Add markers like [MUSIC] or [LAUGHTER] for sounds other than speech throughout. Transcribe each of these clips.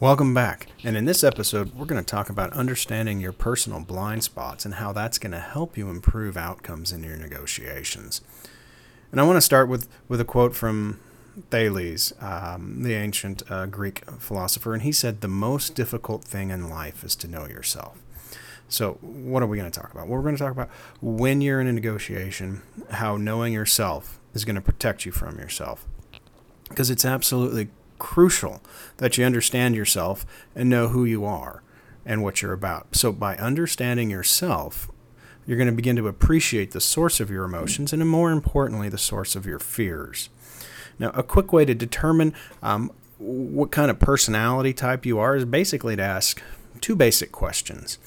Welcome back. And in this episode, we're going to talk about understanding your personal blind spots and how that's going to help you improve outcomes in your negotiations. And I want to start with, with a quote from Thales, um, the ancient uh, Greek philosopher, and he said, The most difficult thing in life is to know yourself. So, what are we going to talk about? Well, we're going to talk about when you're in a negotiation, how knowing yourself is going to protect you from yourself. Because it's absolutely crucial that you understand yourself and know who you are and what you're about. So, by understanding yourself, you're going to begin to appreciate the source of your emotions and, more importantly, the source of your fears. Now, a quick way to determine um, what kind of personality type you are is basically to ask two basic questions.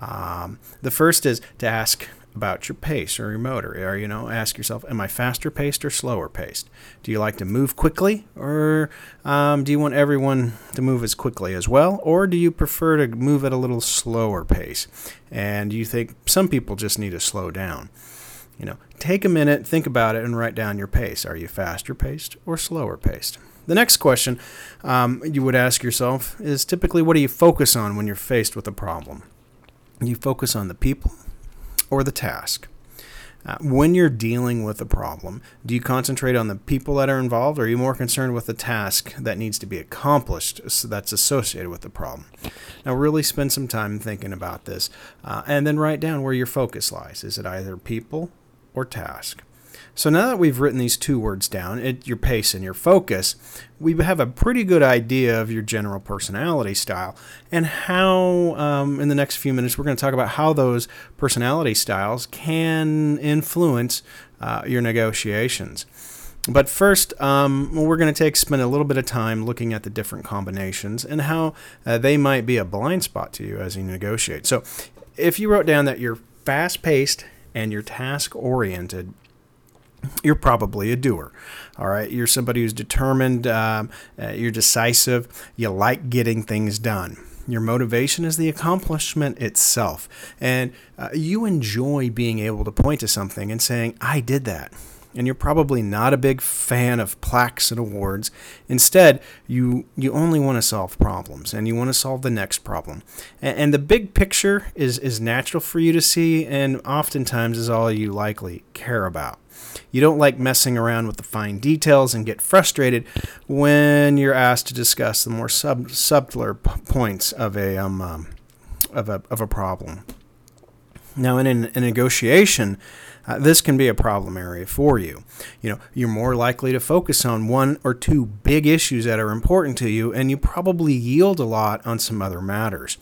Um, the first is to ask about your pace or your motor. Or, you know, ask yourself, am I faster paced or slower paced? Do you like to move quickly or um, do you want everyone to move as quickly as well? Or do you prefer to move at a little slower pace? And you think some people just need to slow down? You know, take a minute, think about it, and write down your pace. Are you faster paced or slower paced? The next question um, you would ask yourself is typically what do you focus on when you're faced with a problem? You focus on the people or the task. Uh, when you're dealing with a problem, do you concentrate on the people that are involved, or are you more concerned with the task that needs to be accomplished that's associated with the problem? Now, really spend some time thinking about this uh, and then write down where your focus lies. Is it either people or task? So now that we've written these two words down, it, your pace and your focus, we have a pretty good idea of your general personality style and how, um, in the next few minutes, we're going to talk about how those personality styles can influence uh, your negotiations. But first, um, we're going to take spend a little bit of time looking at the different combinations and how uh, they might be a blind spot to you as you negotiate. So, if you wrote down that you're fast paced and you're task oriented, you're probably a doer. All right. You're somebody who's determined, um, uh, you're decisive, you like getting things done. Your motivation is the accomplishment itself. And uh, you enjoy being able to point to something and saying, I did that and you're probably not a big fan of plaques and awards. Instead, you you only want to solve problems and you want to solve the next problem. And, and, the big picture is is natural for you to see and oftentimes is all you likely care about. You don't like messing around with the fine details and get frustrated when you're asked to discuss the more sub, subtler p- points of a um, um, of a of a problem. Now, in a, negotiation, uh, this can be a problem area for you. You know, you're more likely to focus on one or two big issues that are important to you, and you probably yield a lot on some other matters.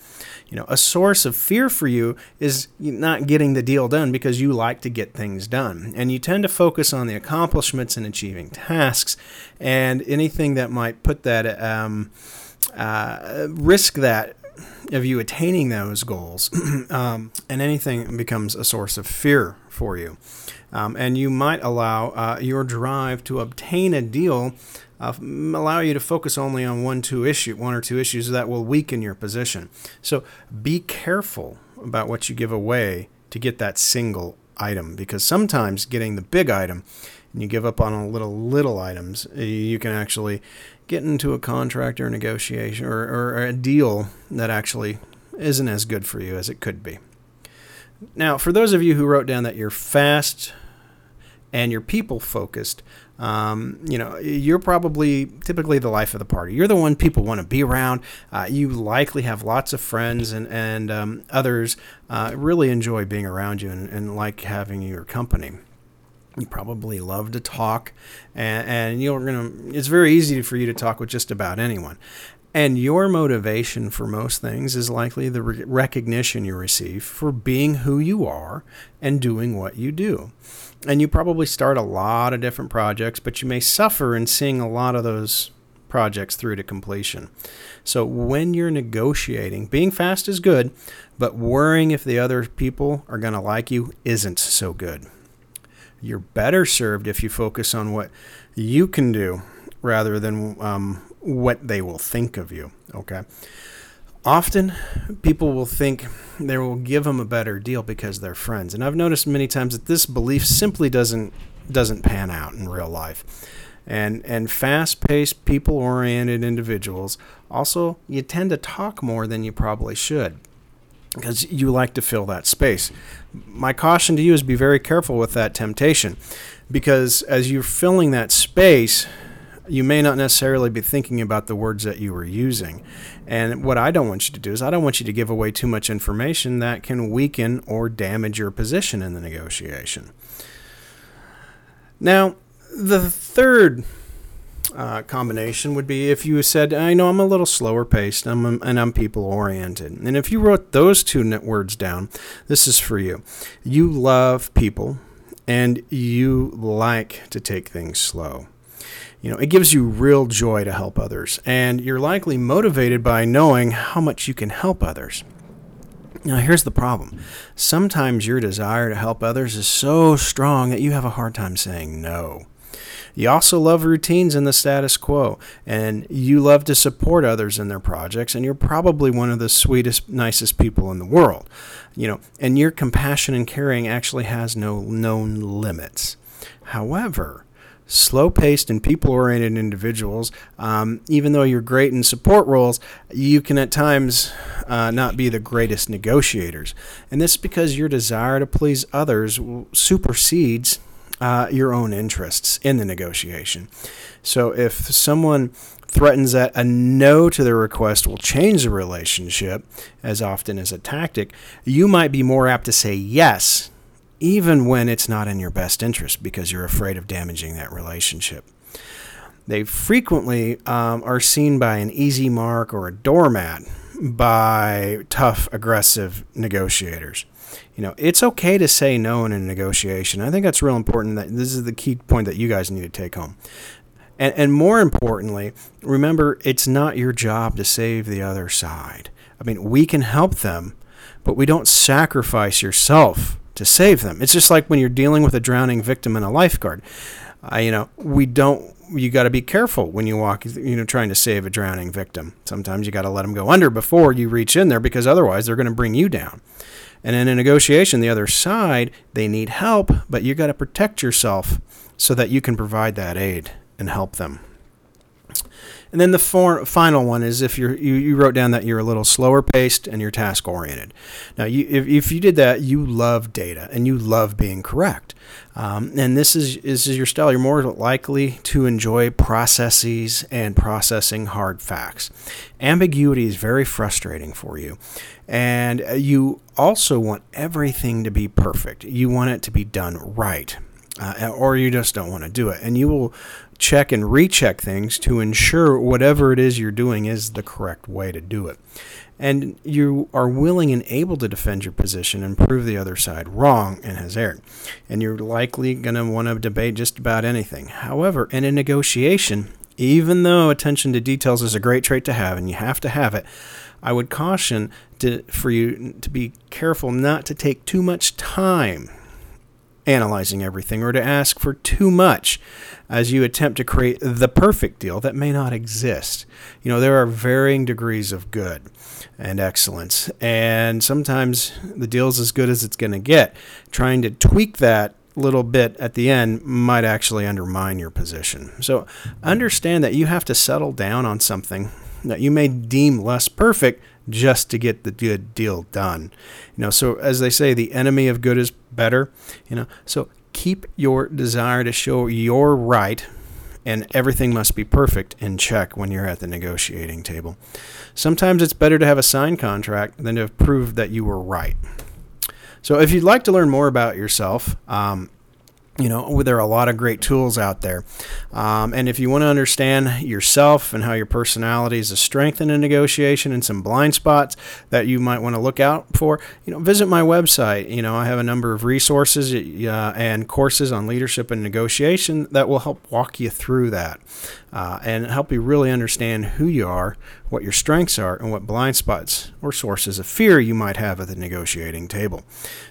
You know, a source of fear for you is not getting the deal done because you like to get things done, and you tend to focus on the accomplishments and achieving tasks, and anything that might put that um, uh, risk that of you attaining those goals, [CLEARS THROAT] um, and anything becomes a source of fear for you. Um, and you might allow uh, your drive to obtain a deal uh, allow you to focus only on one two issue one or two issues that will weaken your position so be careful about what you give away to get that single item because sometimes getting the big item and you give up on a little little items you can actually get into a contract or negotiation or, or a deal that actually isn't as good for you as it could be. Now, for those of you who wrote down that you're fast and you're people focused, um, you know, you're probably typically the life of the party. You're the one people want to be around. Uh, you likely have lots of friends and, and um, others uh, really enjoy being around you and, and like having your company you probably love to talk and, and you're gonna it's very easy for you to talk with just about anyone. And your motivation for most things is likely the re- recognition you receive for being who you are and doing what you do. And you probably start a lot of different projects but you may suffer in seeing a lot of those projects through to completion. So when you're negotiating, being fast is good, but worrying if the other people are going to like you isn't so good. You're better served if you focus on what you can do rather than um, what they will think of you. Okay. Often, people will think they will give them a better deal because they're friends, and I've noticed many times that this belief simply doesn't doesn't pan out in real life. And and fast-paced, people-oriented individuals also you tend to talk more than you probably should because you like to fill that space. My caution to you is be very careful with that temptation because as you're filling that space, you may not necessarily be thinking about the words that you were using. And what I don't want you to do is, I don't want you to give away too much information that can weaken or damage your position in the negotiation. Now, the third uh, combination would be if you said, I know I'm a little slower paced I'm, and I'm people oriented. And if you wrote those two words down, this is for you. You love people and you like to take things slow you know, it gives you real joy to help others, and you're likely motivated by knowing how much you can help others. Now, here's the problem. Sometimes your desire to help others is so strong that you have a hard time saying no. You also love routines and the status quo, and you love to support others in their projects, and you're probably one of the sweetest, nicest people in the world. You know, and your compassion and caring actually has no known limits. However, slow paced and people oriented individuals, um, even though you're great in support roles, you can at times uh, not be the greatest negotiators. And this is because your desire to please others supersedes uh, your own interests in the negotiation. So if someone threatens that a no to their request will change the relationship, as often as a tactic, you might be more apt to say yes even when it's not in your best interest because you're afraid of damaging that relationship. They frequently um, are seen by an easy mark or a doormat by tough, aggressive negotiators. You know, it's okay to say no in a negotiation. I think that's real important. That this is the key point that you guys need to take home. And, and more importantly, remember, it's not your job to save the other side. I mean, we can help them, but we don't sacrifice yourself to save them. It's just like when you're dealing with a drowning victim and a lifeguard. Uh, you know, we don't. You got to be careful when you walk. You know, trying to save a drowning victim. Sometimes you got to let them go under before you reach in there because otherwise they're going to bring you down. And in a negotiation, the other side they need help, but you got to protect yourself so that you can provide that aid and help them. And then the final one is if you're, you, you wrote down that you're a little slower paced and you're task oriented. Now, you, if, if you did that, you love data and you love being correct. Um, and this is, this is your style. You're more likely to enjoy processes and processing hard facts. Ambiguity is very frustrating for you. And you also want everything to be perfect. You want it to be done right. Uh, or you just don't want to do it. And you will check and recheck things to ensure whatever it is you're doing is the correct way to do it. And you are willing and able to defend your position and prove the other side wrong and has erred. And you're likely going to want to debate just about anything. However, in a negotiation, even though attention to details is a great trait to have and you have to have it, I would caution to, for you to be careful not to take too much time analyzing everything or to ask for too much as you attempt to create the perfect deal that may not exist. You know, there are varying degrees of good and excellence, and sometimes the deal's as good as it's going to get. Trying to tweak that little bit at the end might actually undermine your position. So understand that you have to settle down on something that you may deem less perfect just to get the good deal done. You know, so as they say, the enemy of good is better. You know, so keep your desire to show you're right and everything must be perfect in check when you're at the negotiating table. Sometimes it's better to have a signed contract than to have proved that you were right. So, if you'd like to learn more about yourself, um, you know, there are a lot of great tools out there. Um, and if you want to understand yourself and how your personality is a strength in a negotiation and some blind spots that you might want to look out for, you know, visit my website. You know, I have a number of resources uh, and courses on leadership and negotiation that will help walk you through that uh, and help you really understand who you are, what your strengths are, and what blind spots or sources of fear you might have at the negotiating table.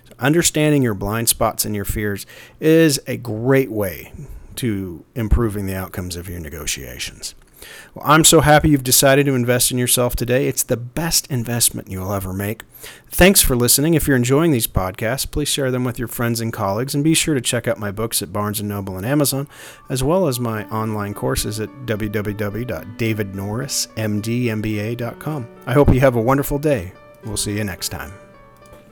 So understanding your blind spots and your fears is a great way to improving the outcomes of your negotiations. Well, I'm so happy you've decided to invest in yourself today. It's the best investment you'll ever make. Thanks for listening. If you're enjoying these podcasts, please share them with your friends and colleagues and be sure to check out my books at Barnes & Noble and Amazon, as well as my online courses at www.davidnorrismdmba.com. I hope you have a wonderful day. We'll see you next time.